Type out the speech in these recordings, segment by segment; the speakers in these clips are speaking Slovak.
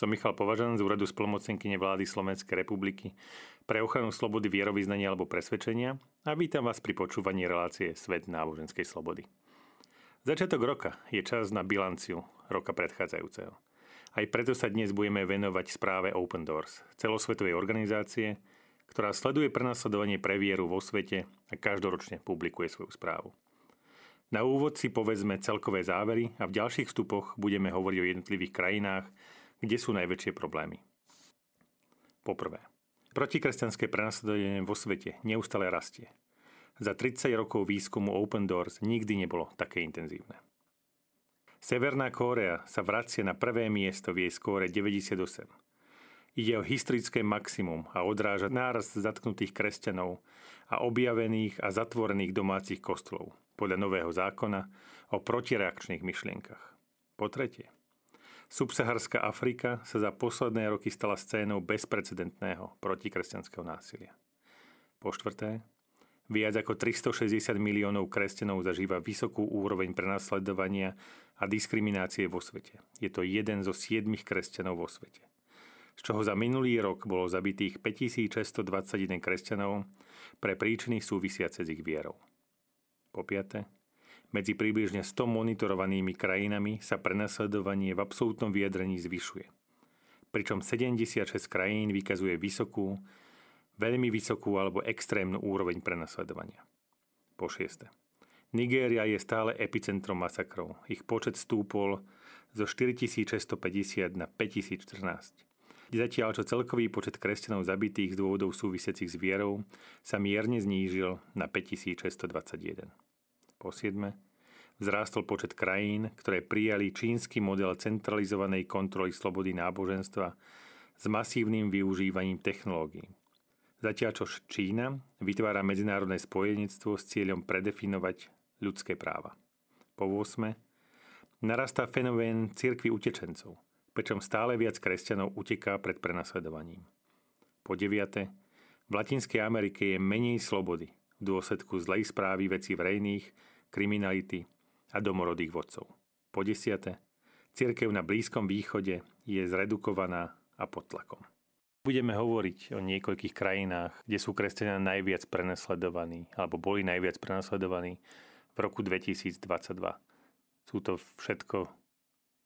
Som Michal Považan z úradu splomocnenkyne vlády Slovenskej republiky pre ochranu slobody vierovýznania alebo presvedčenia a vítam vás pri počúvaní relácie Svet náboženskej slobody. Začiatok roka je čas na bilanciu roka predchádzajúceho. Aj preto sa dnes budeme venovať správe Open Doors, celosvetovej organizácie, ktorá sleduje prenasledovanie pre vieru vo svete a každoročne publikuje svoju správu. Na úvod si povedzme celkové závery a v ďalších vstupoch budeme hovoriť o jednotlivých krajinách, kde sú najväčšie problémy. Poprvé, protikresťanské prenasledovanie vo svete neustále rastie. Za 30 rokov výskumu Open Doors nikdy nebolo také intenzívne. Severná Kórea sa vracia na prvé miesto v jej skóre 98. Ide o historické maximum a odráža nárast zatknutých kresťanov a objavených a zatvorených domácich kostolov podľa nového zákona o protireakčných myšlienkach. Po tretie, Subsaharská Afrika sa za posledné roky stala scénou bezprecedentného protikresťanského násilia. Po štvrté, viac ako 360 miliónov kresťanov zažíva vysokú úroveň prenasledovania a diskriminácie vo svete. Je to jeden zo siedmých kresťanov vo svete. Z čoho za minulý rok bolo zabitých 5621 kresťanov pre príčiny súvisiace s ich vierou. Po piate, medzi približne 100 monitorovanými krajinami sa prenasledovanie v absolútnom vyjadrení zvyšuje. Pričom 76 krajín vykazuje vysokú, veľmi vysokú alebo extrémnu úroveň prenasledovania. Po šieste. Nigéria je stále epicentrom masakrov. Ich počet stúpol zo 4650 na 5014. Zatiaľ, čo celkový počet kresťanov zabitých z dôvodov súvisiacich s vierou sa mierne znížil na 5621. Po siedme, vzrástol počet krajín, ktoré prijali čínsky model centralizovanej kontroly slobody náboženstva s masívnym využívaním technológií. Zatiaľ čo Čína vytvára medzinárodné spojenectvo s cieľom predefinovať ľudské práva. Po 8. narastá fenomén cirkvy utečencov, pričom stále viac kresťanov uteká pred prenasledovaním. Po 9. v Latinskej Amerike je menej slobody v dôsledku zlej správy veci verejných kriminality a domorodých vodcov. Po desiate, církev na Blízkom východe je zredukovaná a pod tlakom. Budeme hovoriť o niekoľkých krajinách, kde sú kresťania najviac prenasledovaní, alebo boli najviac prenasledovaní v roku 2022. Sú to všetko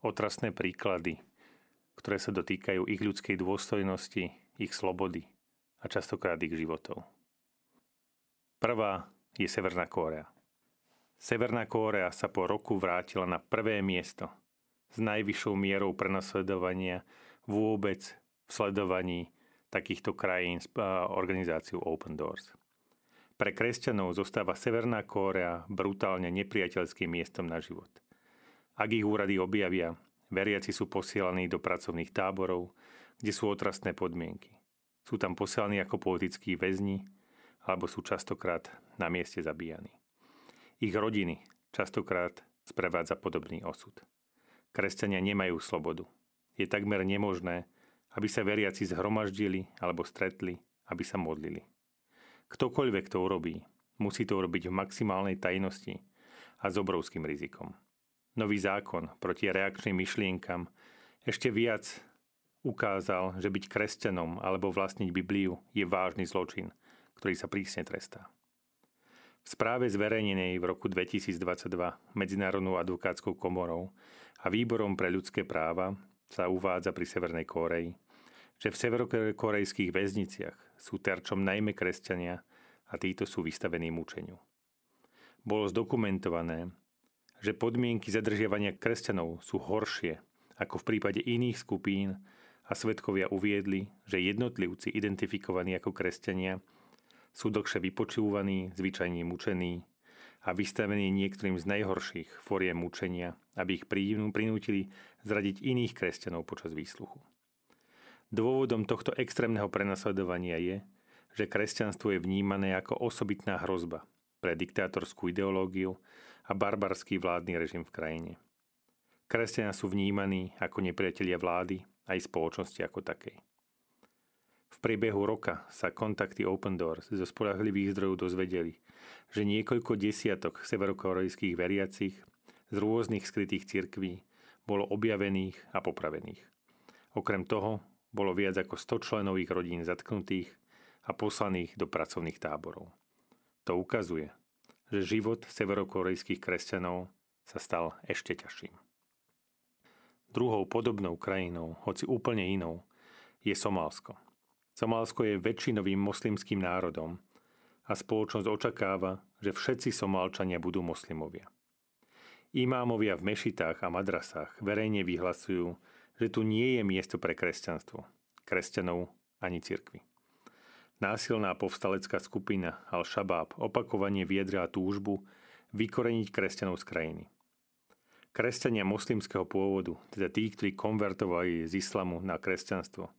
otrasné príklady, ktoré sa dotýkajú ich ľudskej dôstojnosti, ich slobody a častokrát ich životov. Prvá je Severná Kórea. Severná Kórea sa po roku vrátila na prvé miesto s najvyššou mierou prenasledovania vôbec v sledovaní takýchto krajín s organizáciou Open Doors. Pre kresťanov zostáva Severná Kórea brutálne nepriateľským miestom na život. Ak ich úrady objavia, veriaci sú posielaní do pracovných táborov, kde sú otrastné podmienky. Sú tam posielaní ako politickí väzni, alebo sú častokrát na mieste zabíjani. Ich rodiny častokrát sprevádza podobný osud. Kresťania nemajú slobodu. Je takmer nemožné, aby sa veriaci zhromaždili alebo stretli, aby sa modlili. Ktokoľvek to urobí, musí to urobiť v maximálnej tajnosti a s obrovským rizikom. Nový zákon proti reakčným myšlienkam ešte viac ukázal, že byť kresťanom alebo vlastniť Bibliu je vážny zločin, ktorý sa prísne trestá. V správe zverejnenej v roku 2022 Medzinárodnou advokátskou komorou a Výborom pre ľudské práva sa uvádza pri Severnej Kóreji, že v severokorejských väzniciach sú terčom najmä kresťania a títo sú vystavení mučeniu. Bolo zdokumentované, že podmienky zadržiavania kresťanov sú horšie ako v prípade iných skupín a svetkovia uviedli, že jednotlivci identifikovaní ako kresťania sú dlhšie vypočúvaní, zvyčajne mučení a vystavení niektorým z najhorších foriem mučenia, aby ich prinútili zradiť iných kresťanov počas výsluchu. Dôvodom tohto extrémneho prenasledovania je, že kresťanstvo je vnímané ako osobitná hrozba pre diktátorskú ideológiu a barbarský vládny režim v krajine. Kresťania sú vnímaní ako nepriatelia vlády aj spoločnosti ako takej. V priebehu roka sa kontakty Open Doors zo spolahlivých zdrojov dozvedeli, že niekoľko desiatok severokorejských veriacich z rôznych skrytých cirkví bolo objavených a popravených. Okrem toho bolo viac ako 100 členov ich rodín zatknutých a poslaných do pracovných táborov. To ukazuje, že život severokorejských kresťanov sa stal ešte ťažším. Druhou podobnou krajinou, hoci úplne inou, je Somálsko. Somálsko je väčšinovým moslimským národom a spoločnosť očakáva, že všetci Somálčania budú moslimovia. Imámovia v mešitách a madrasách verejne vyhlasujú, že tu nie je miesto pre kresťanstvo, kresťanov ani cirkvi. Násilná povstalecká skupina Al-Shabaab opakovane viedrila túžbu vykoreniť kresťanov z krajiny. Kresťania moslimského pôvodu, teda tí, ktorí konvertovali z islamu na kresťanstvo,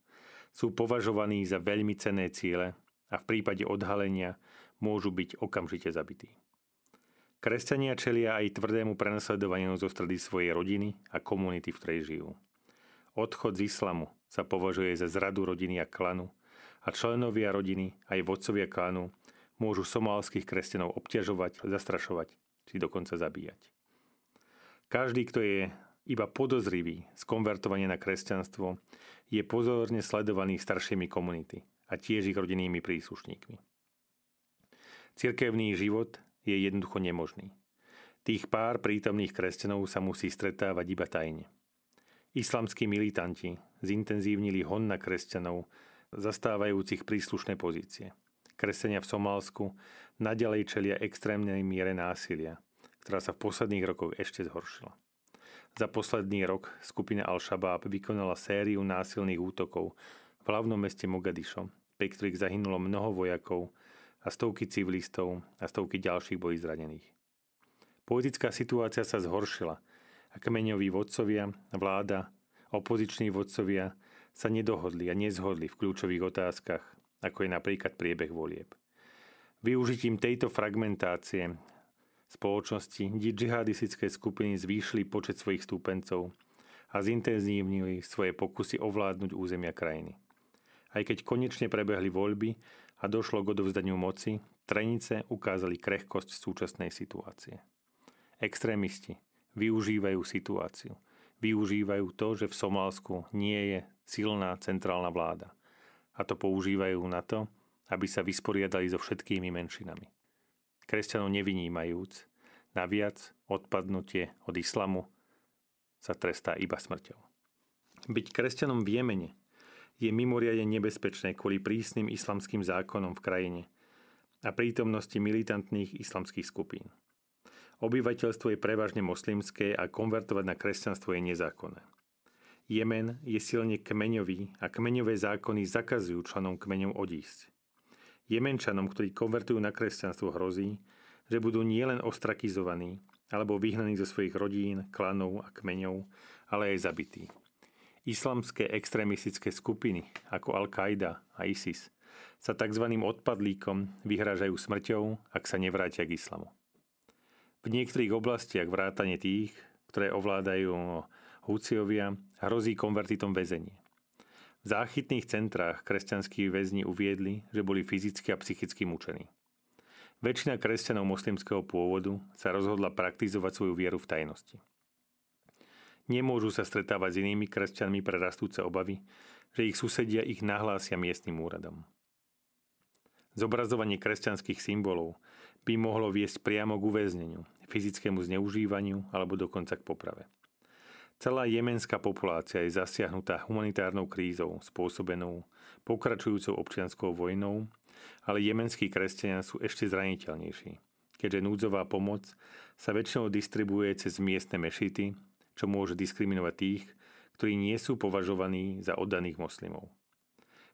sú považovaní za veľmi cenné ciele a v prípade odhalenia môžu byť okamžite zabití. Kresťania čelia aj tvrdému prenasledovaniu zo stredy svojej rodiny a komunity, v ktorej žijú. Odchod z islamu sa považuje za zradu rodiny a klanu a členovia rodiny aj vodcovia klanu môžu somálskych kresťanov obťažovať, zastrašovať či dokonca zabíjať. Každý, kto je iba podozrivý z konvertovania na kresťanstvo, je pozorne sledovaný staršími komunity a tiež ich rodinnými príslušníkmi. Cirkevný život je jednoducho nemožný. Tých pár prítomných kresťanov sa musí stretávať iba tajne. Islamskí militanti zintenzívnili hon na kresťanov, zastávajúcich príslušné pozície. Kresťania v Somálsku nadalej čelia extrémnej miere násilia, ktorá sa v posledných rokoch ešte zhoršila. Za posledný rok skupina Al-Shabaab vykonala sériu násilných útokov v hlavnom meste Mogadišo, pri ktorých zahynulo mnoho vojakov a stovky civilistov a stovky ďalších boli zranených. Politická situácia sa zhoršila a kmeňoví vodcovia, vláda, opoziční vodcovia sa nedohodli a nezhodli v kľúčových otázkach, ako je napríklad priebeh volieb. Využitím tejto fragmentácie spoločnosti, džihadistické skupiny zvýšili počet svojich stúpencov a zintenzívnili svoje pokusy ovládnuť územia krajiny. Aj keď konečne prebehli voľby a došlo k odovzdaniu moci, trenice ukázali krehkosť súčasnej situácie. Extrémisti využívajú situáciu. Využívajú to, že v Somálsku nie je silná centrálna vláda. A to používajú na to, aby sa vysporiadali so všetkými menšinami kresťanov nevynímajúc, naviac odpadnutie od islamu sa trestá iba smrťou. Byť kresťanom v Jemene je mimoriadne nebezpečné kvôli prísnym islamským zákonom v krajine a prítomnosti militantných islamských skupín. Obyvateľstvo je prevažne moslimské a konvertovať na kresťanstvo je nezákonné. Jemen je silne kmeňový a kmeňové zákony zakazujú členom kmeňov odísť. Jemenčanom, ktorí konvertujú na kresťanstvo, hrozí, že budú nielen ostrakizovaní, alebo vyhnaní zo svojich rodín, klanov a kmeňov, ale aj zabití. Islamské extrémistické skupiny ako Al-Qaida a ISIS sa tzv. odpadlíkom vyhrážajú smrťou, ak sa nevrátia k islamu. V niektorých oblastiach vrátane tých, ktoré ovládajú Húciovia, hrozí konvertitom väzenie. V záchytných centrách kresťanskí väzni uviedli, že boli fyzicky a psychicky mučení. Väčšina kresťanov moslimského pôvodu sa rozhodla praktizovať svoju vieru v tajnosti. Nemôžu sa stretávať s inými kresťanmi pre rastúce obavy, že ich susedia ich nahlásia miestnym úradom. Zobrazovanie kresťanských symbolov by mohlo viesť priamo k uväzneniu, fyzickému zneužívaniu alebo dokonca k poprave. Celá jemenská populácia je zasiahnutá humanitárnou krízou spôsobenou pokračujúcou občianskou vojnou, ale jemenskí kresťania sú ešte zraniteľnejší, keďže núdzová pomoc sa väčšinou distribuje cez miestne mešity, čo môže diskriminovať tých, ktorí nie sú považovaní za oddaných moslimov.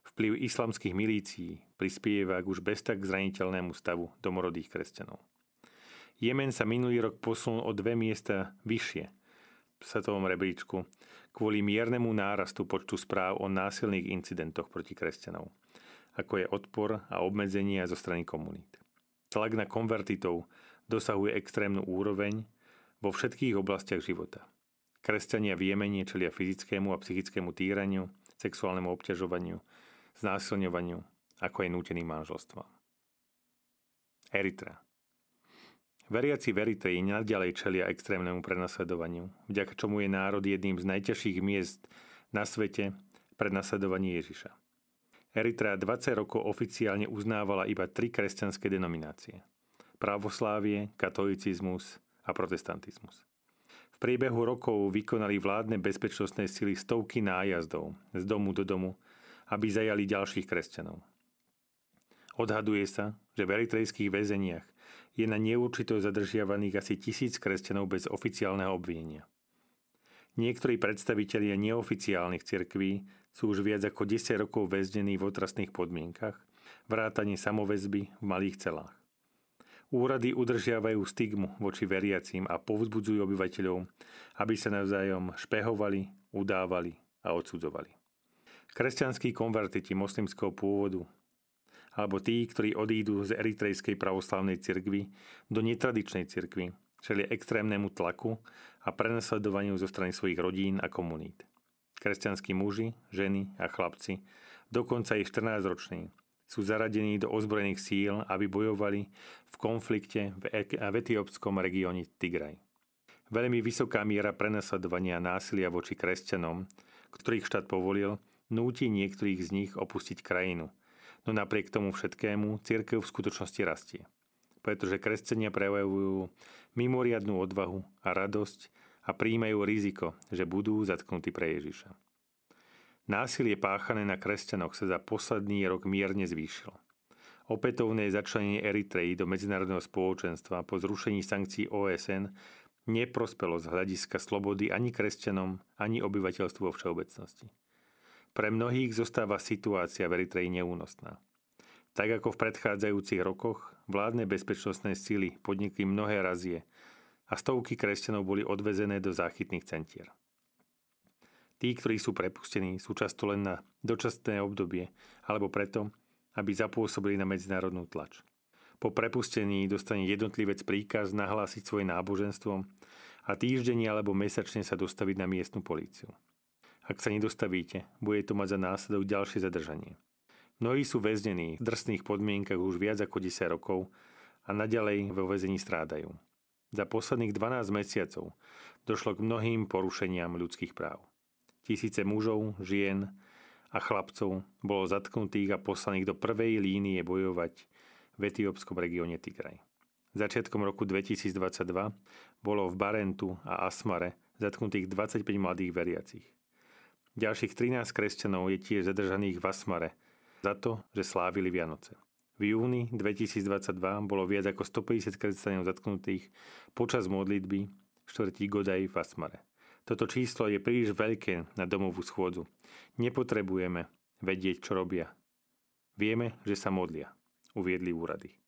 Vplyv islamských milícií prispieva k už bez tak zraniteľnému stavu domorodých kresťanov. Jemen sa minulý rok posunul o dve miesta vyššie – svetovom rebríčku kvôli miernemu nárastu počtu správ o násilných incidentoch proti kresťanov, ako je odpor a obmedzenia zo strany komunít. Tlak na konvertitov dosahuje extrémnu úroveň vo všetkých oblastiach života. Kresťania v Jemene čelia fyzickému a psychickému týraniu, sexuálnemu obťažovaniu, znásilňovaniu, ako aj núteným manželstvom. Eritrea. Veriaci v Eritreji naďalej čelia extrémnemu prenasledovaniu, vďaka čomu je národ jedným z najťažších miest na svete pred nasledovanie Ježiša. Eritrea 20 rokov oficiálne uznávala iba tri kresťanské denominácie. Pravoslávie, katolicizmus a protestantizmus. V priebehu rokov vykonali vládne bezpečnostné sily stovky nájazdov z domu do domu, aby zajali ďalších kresťanov. Odhaduje sa, že v eritrejských väzeniach je na neurčito zadržiavaných asi tisíc kresťanov bez oficiálneho obvinenia. Niektorí predstavitelia neoficiálnych cirkví sú už viac ako 10 rokov väznení v otrasných podmienkach, vrátane samoväzby v malých celách. Úrady udržiavajú stigmu voči veriacím a povzbudzujú obyvateľov, aby sa navzájom špehovali, udávali a odsudzovali. Kresťanskí konvertiti moslimského pôvodu alebo tí, ktorí odídu z eritrejskej pravoslavnej cirkvi do netradičnej cirkvi, čelia extrémnemu tlaku a prenasledovaniu zo strany svojich rodín a komunít. Kresťanskí muži, ženy a chlapci, dokonca i 14-roční, sú zaradení do ozbrojených síl, aby bojovali v konflikte v, etiópskom regióne Tigraj. Veľmi vysoká miera prenasledovania násilia voči kresťanom, ktorých štát povolil, núti niektorých z nich opustiť krajinu – No napriek tomu všetkému církev v skutočnosti rastie. Pretože kresťania prejavujú mimoriadnú odvahu a radosť a príjmajú riziko, že budú zatknutí pre Ježiša. Násilie páchané na kresťanoch sa za posledný rok mierne zvýšilo. Opätovné začlenenie Eritreji do medzinárodného spoločenstva po zrušení sankcií OSN neprospelo z hľadiska slobody ani kresťanom, ani obyvateľstvu vo všeobecnosti. Pre mnohých zostáva situácia v Eritreji neúnosná. Tak ako v predchádzajúcich rokoch, vládne bezpečnostné síly podnikli mnohé razie a stovky kresťanov boli odvezené do záchytných centier. Tí, ktorí sú prepustení, sú často len na dočasné obdobie alebo preto, aby zapôsobili na medzinárodnú tlač. Po prepustení dostane jednotlivec príkaz nahlásiť svoje náboženstvo a týždenne alebo mesačne sa dostaviť na miestnu políciu. Ak sa nedostavíte, bude to mať za následok ďalšie zadržanie. Mnohí sú väznení v drsných podmienkach už viac ako 10 rokov a naďalej vo väzení strádajú. Za posledných 12 mesiacov došlo k mnohým porušeniam ľudských práv. Tisíce mužov, žien a chlapcov bolo zatknutých a poslaných do prvej línie bojovať v etiópskom regióne Tigraj. Začiatkom roku 2022 bolo v Barentu a Asmare zatknutých 25 mladých veriacich. Ďalších 13 kresťanov je tiež zadržaných v Asmare za to, že slávili Vianoce. V júni 2022 bolo viac ako 150 kresťanov zatknutých počas modlitby štvrtí Godaj v Asmare. Toto číslo je príliš veľké na domovú schôdzu. Nepotrebujeme vedieť, čo robia. Vieme, že sa modlia, uviedli úrady.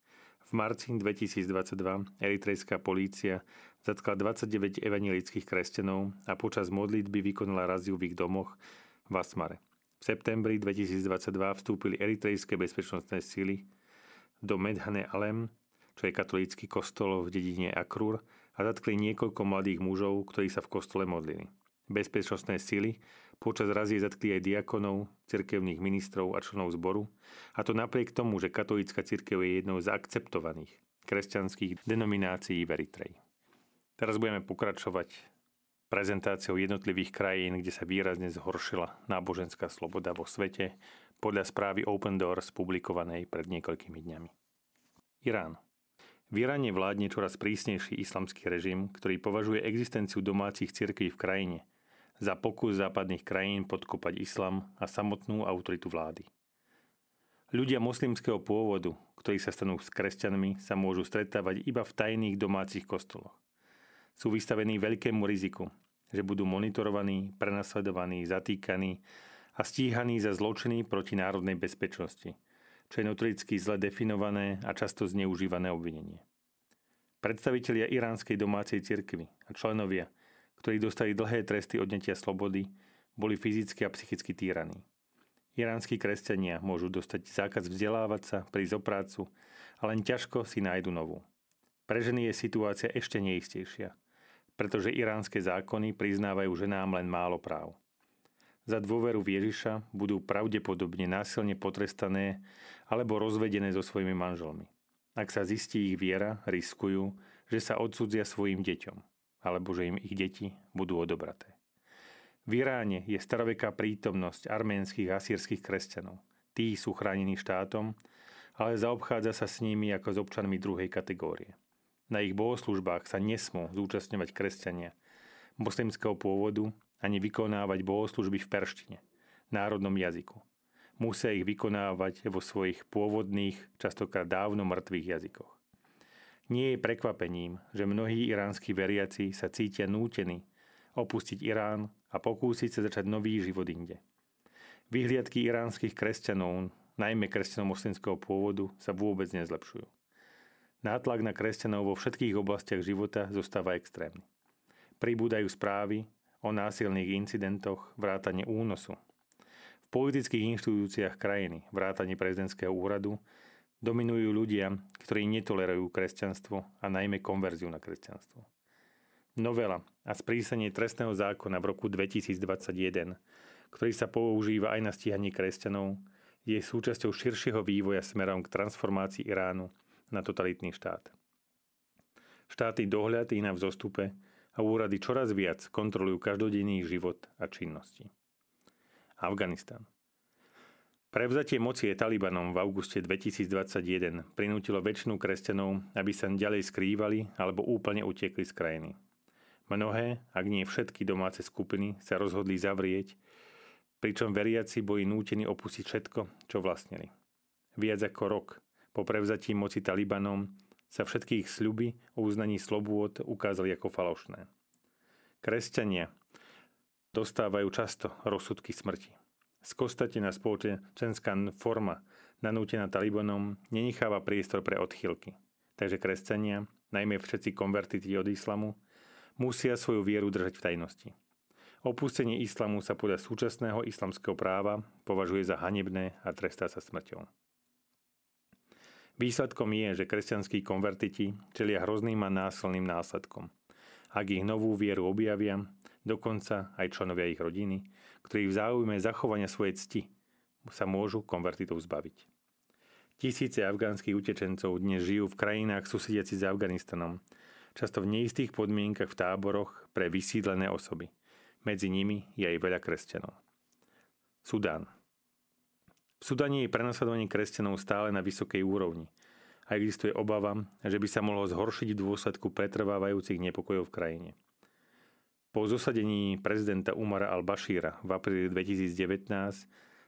V marci 2022 eritrejská polícia zatkla 29 evangelických kresťanov a počas modlitby vykonala raziu v ich domoch v Asmare. V septembri 2022 vstúpili eritrejské bezpečnostné síly do Medhane Alem, čo je katolícky kostol v dedine Akrur, a zatkli niekoľko mladých mužov, ktorí sa v kostole modlili. Bezpečnostné síly počas razie zatkli aj diakonov, cirkevných ministrov a členov zboru, a to napriek tomu, že katolícka cirkev je jednou z akceptovaných kresťanských denominácií v Eritreji. Teraz budeme pokračovať prezentáciou jednotlivých krajín, kde sa výrazne zhoršila náboženská sloboda vo svete podľa správy Open Doors publikovanej pred niekoľkými dňami. Irán. V vládne čoraz prísnejší islamský režim, ktorý považuje existenciu domácich cirkví v krajine – za pokus západných krajín podkopať islam a samotnú autoritu vlády. Ľudia moslimského pôvodu, ktorí sa stanú s kresťanmi, sa môžu stretávať iba v tajných domácich kostoloch. Sú vystavení veľkému riziku, že budú monitorovaní, prenasledovaní, zatýkaní a stíhaní za zločiny proti národnej bezpečnosti, čo je notoricky zle definované a často zneužívané obvinenie. Predstavitelia iránskej domácej cirkvy a členovia ktorí dostali dlhé tresty odnetia slobody, boli fyzicky a psychicky týraní. Iránsky kresťania môžu dostať zákaz vzdelávať sa, prísť o prácu a len ťažko si nájdu novú. Pre ženy je situácia ešte neistejšia, pretože iránske zákony priznávajú ženám len málo práv. Za dôveru v Ježiša budú pravdepodobne násilne potrestané alebo rozvedené so svojimi manželmi. Ak sa zistí ich viera, riskujú, že sa odsudzia svojim deťom alebo že im ich deti budú odobraté. V Iráne je staroveká prítomnosť arménskych a sírskych kresťanov. Tí sú chránení štátom, ale zaobchádza sa s nimi ako s občanmi druhej kategórie. Na ich bohoslužbách sa nesmú zúčastňovať kresťania moslimského pôvodu ani vykonávať bohoslužby v perštine, národnom jazyku. Musia ich vykonávať vo svojich pôvodných, častokrát dávno mŕtvych jazykoch. Nie je prekvapením, že mnohí iránsky veriaci sa cítia nútení opustiť Irán a pokúsiť sa začať nový život inde. Vyhliadky iránskych kresťanov, najmä kresťanov moslimského pôvodu, sa vôbec nezlepšujú. Nátlak na kresťanov vo všetkých oblastiach života zostáva extrémny. Pribúdajú správy o násilných incidentoch, vrátane únosu. V politických inštitúciách krajiny, vrátane prezidentského úradu, dominujú ľudia, ktorí netolerujú kresťanstvo a najmä konverziu na kresťanstvo. Novela a sprísenie trestného zákona v roku 2021, ktorý sa používa aj na stíhanie kresťanov, je súčasťou širšieho vývoja smerom k transformácii Iránu na totalitný štát. Štáty dohľady na vzostupe a úrady čoraz viac kontrolujú každodenný život a činnosti. Afganistan. Prevzatie moci je Talibanom v auguste 2021 prinútilo väčšinu kresťanov, aby sa ďalej skrývali alebo úplne utiekli z krajiny. Mnohé, ak nie všetky domáce skupiny sa rozhodli zavrieť, pričom veriaci boli nútení opustiť všetko, čo vlastnili. Viac ako rok po prevzatí moci Talibanom sa všetkých sľuby o uznaní slobôd ukázali ako falošné. Kresťania dostávajú často rozsudky smrti. Skostatená spoločenská forma nanútená Talibanom nenecháva priestor pre odchylky. Takže kresťania, najmä všetci konvertiti od islamu, musia svoju vieru držať v tajnosti. Opustenie islamu sa podľa súčasného islamského práva považuje za hanebné a trestá sa smrťou. Výsledkom je, že kresťanskí konvertiti čelia hrozným a násilným následkom. Ak ich novú vieru objavia, dokonca aj členovia ich rodiny, ktorí v záujme zachovania svojej cti sa môžu konvertitov zbaviť. Tisíce afgánskych utečencov dnes žijú v krajinách susediaci s Afganistanom, často v neistých podmienkach v táboroch pre vysídlené osoby. Medzi nimi je aj veľa kresťanov. Sudán. V Sudane je prenasledovanie kresťanov stále na vysokej úrovni a existuje obava, že by sa mohlo zhoršiť v dôsledku pretrvávajúcich nepokojov v krajine. Po zosadení prezidenta Umara al-Bashíra v apríli 2019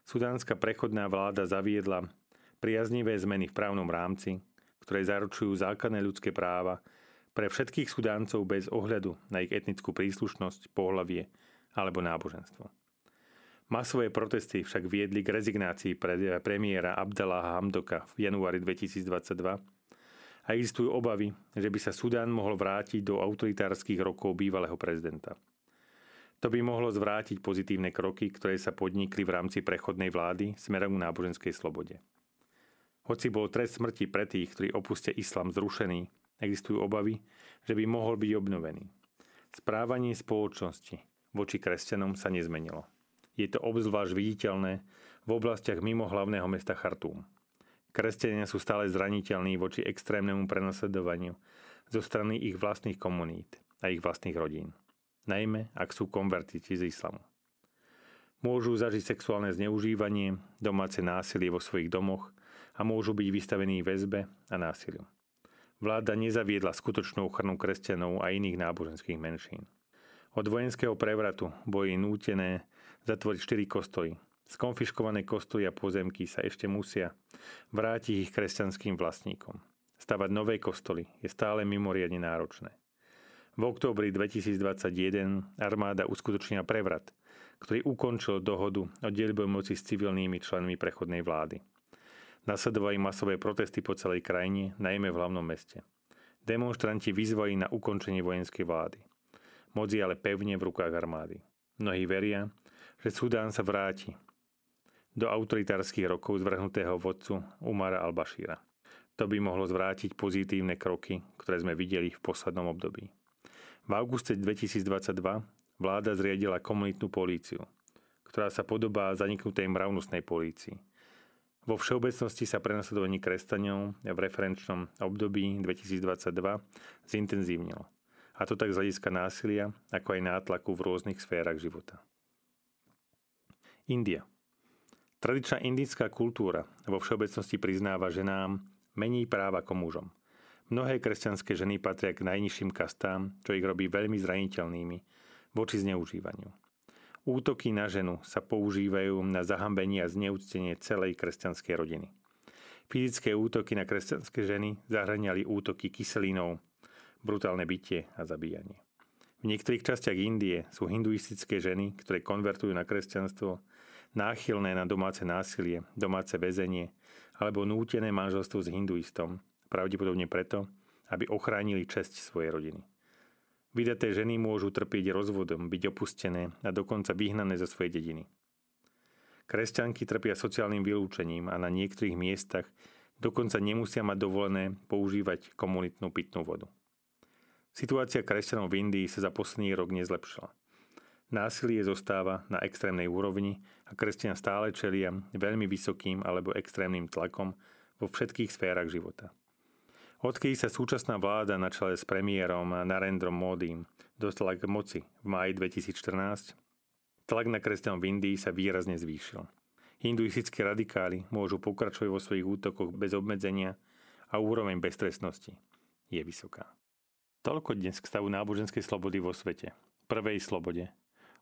sudánska prechodná vláda zaviedla priaznivé zmeny v právnom rámci, ktoré zaručujú základné ľudské práva pre všetkých Sudáncov bez ohľadu na ich etnickú príslušnosť, pohlavie alebo náboženstvo. Masové protesty však viedli k rezignácii premiéra Abdallaha Hamdoka v januári 2022 a existujú obavy, že by sa Sudán mohol vrátiť do autoritárskych rokov bývalého prezidenta. To by mohlo zvrátiť pozitívne kroky, ktoré sa podnikli v rámci prechodnej vlády smerom k náboženskej slobode. Hoci bol trest smrti pre tých, ktorí opustia islám zrušený, Existujú obavy, že by mohol byť obnovený. Správanie spoločnosti voči kresťanom sa nezmenilo. Je to obzvlášť viditeľné v oblastiach mimo hlavného mesta Chartúm. Kresťania sú stále zraniteľní voči extrémnemu prenasledovaniu zo strany ich vlastných komunít a ich vlastných rodín. Najmä, ak sú konvertiti z islamu. Môžu zažiť sexuálne zneužívanie, domáce násilie vo svojich domoch a môžu byť vystavení väzbe a násiliu vláda nezaviedla skutočnú ochranu kresťanov a iných náboženských menšín. Od vojenského prevratu boli nútené zatvoriť 4 kostoly. Skonfiškované kostoly a pozemky sa ešte musia vrátiť ich kresťanským vlastníkom. Stavať nové kostoly je stále mimoriadne náročné. V októbri 2021 armáda uskutočnila prevrat, ktorý ukončil dohodu o deľbe moci s civilnými členmi prechodnej vlády. Nasledovali masové protesty po celej krajine, najmä v hlavnom meste. Demonstranti vyzvali na ukončenie vojenskej vlády. Moc je ale pevne v rukách armády. Mnohí veria, že Sudán sa vráti do autoritárskych rokov zvrhnutého vodcu Umara al-Bashíra. To by mohlo zvrátiť pozitívne kroky, ktoré sme videli v poslednom období. V auguste 2022 vláda zriadila komunitnú políciu, ktorá sa podobá zaniknutej mravnostnej polícii – vo všeobecnosti sa prenasledovanie kresťanov v referenčnom období 2022 zintenzívnilo. A to tak z hľadiska násilia, ako aj nátlaku v rôznych sférach života. India. Tradičná indická kultúra vo všeobecnosti priznáva ženám mení práva ako mužom. Mnohé kresťanské ženy patria k najnižším kastám, čo ich robí veľmi zraniteľnými voči zneužívaniu. Útoky na ženu sa používajú na zahambenie a zneúctenie celej kresťanskej rodiny. Fyzické útoky na kresťanské ženy zahraniali útoky kyselinou, brutálne bytie a zabíjanie. V niektorých častiach Indie sú hinduistické ženy, ktoré konvertujú na kresťanstvo, náchylné na domáce násilie, domáce väzenie alebo nútené manželstvo s hinduistom, pravdepodobne preto, aby ochránili česť svojej rodiny. Vydaté ženy môžu trpieť rozvodom, byť opustené a dokonca vyhnané zo svojej dediny. Kresťanky trpia sociálnym vylúčením a na niektorých miestach dokonca nemusia mať dovolené používať komunitnú pitnú vodu. Situácia kresťanov v Indii sa za posledný rok nezlepšila. Násilie zostáva na extrémnej úrovni a kresťania stále čelia veľmi vysokým alebo extrémnym tlakom vo všetkých sférach života. Odkedy sa súčasná vláda na čele s premiérom Narendrom Modím dostala k moci v máji 2014, tlak na kresťanov v Indii sa výrazne zvýšil. Hinduistickí radikáli môžu pokračovať vo svojich útokoch bez obmedzenia a úroveň beztrestnosti je vysoká. Toľko dnes k stavu náboženskej slobody vo svete. Prvej slobode,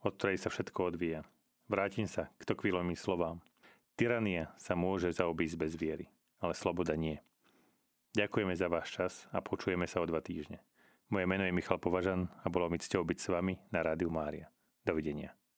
od ktorej sa všetko odvíja. Vrátim sa k tokvilovým slovám. Tyrania sa môže zaobísť bez viery, ale sloboda nie. Ďakujeme za váš čas a počujeme sa o dva týždne. Moje meno je Michal Považan a bolo mi cťou byť s vami na Rádiu Mária. Dovidenia.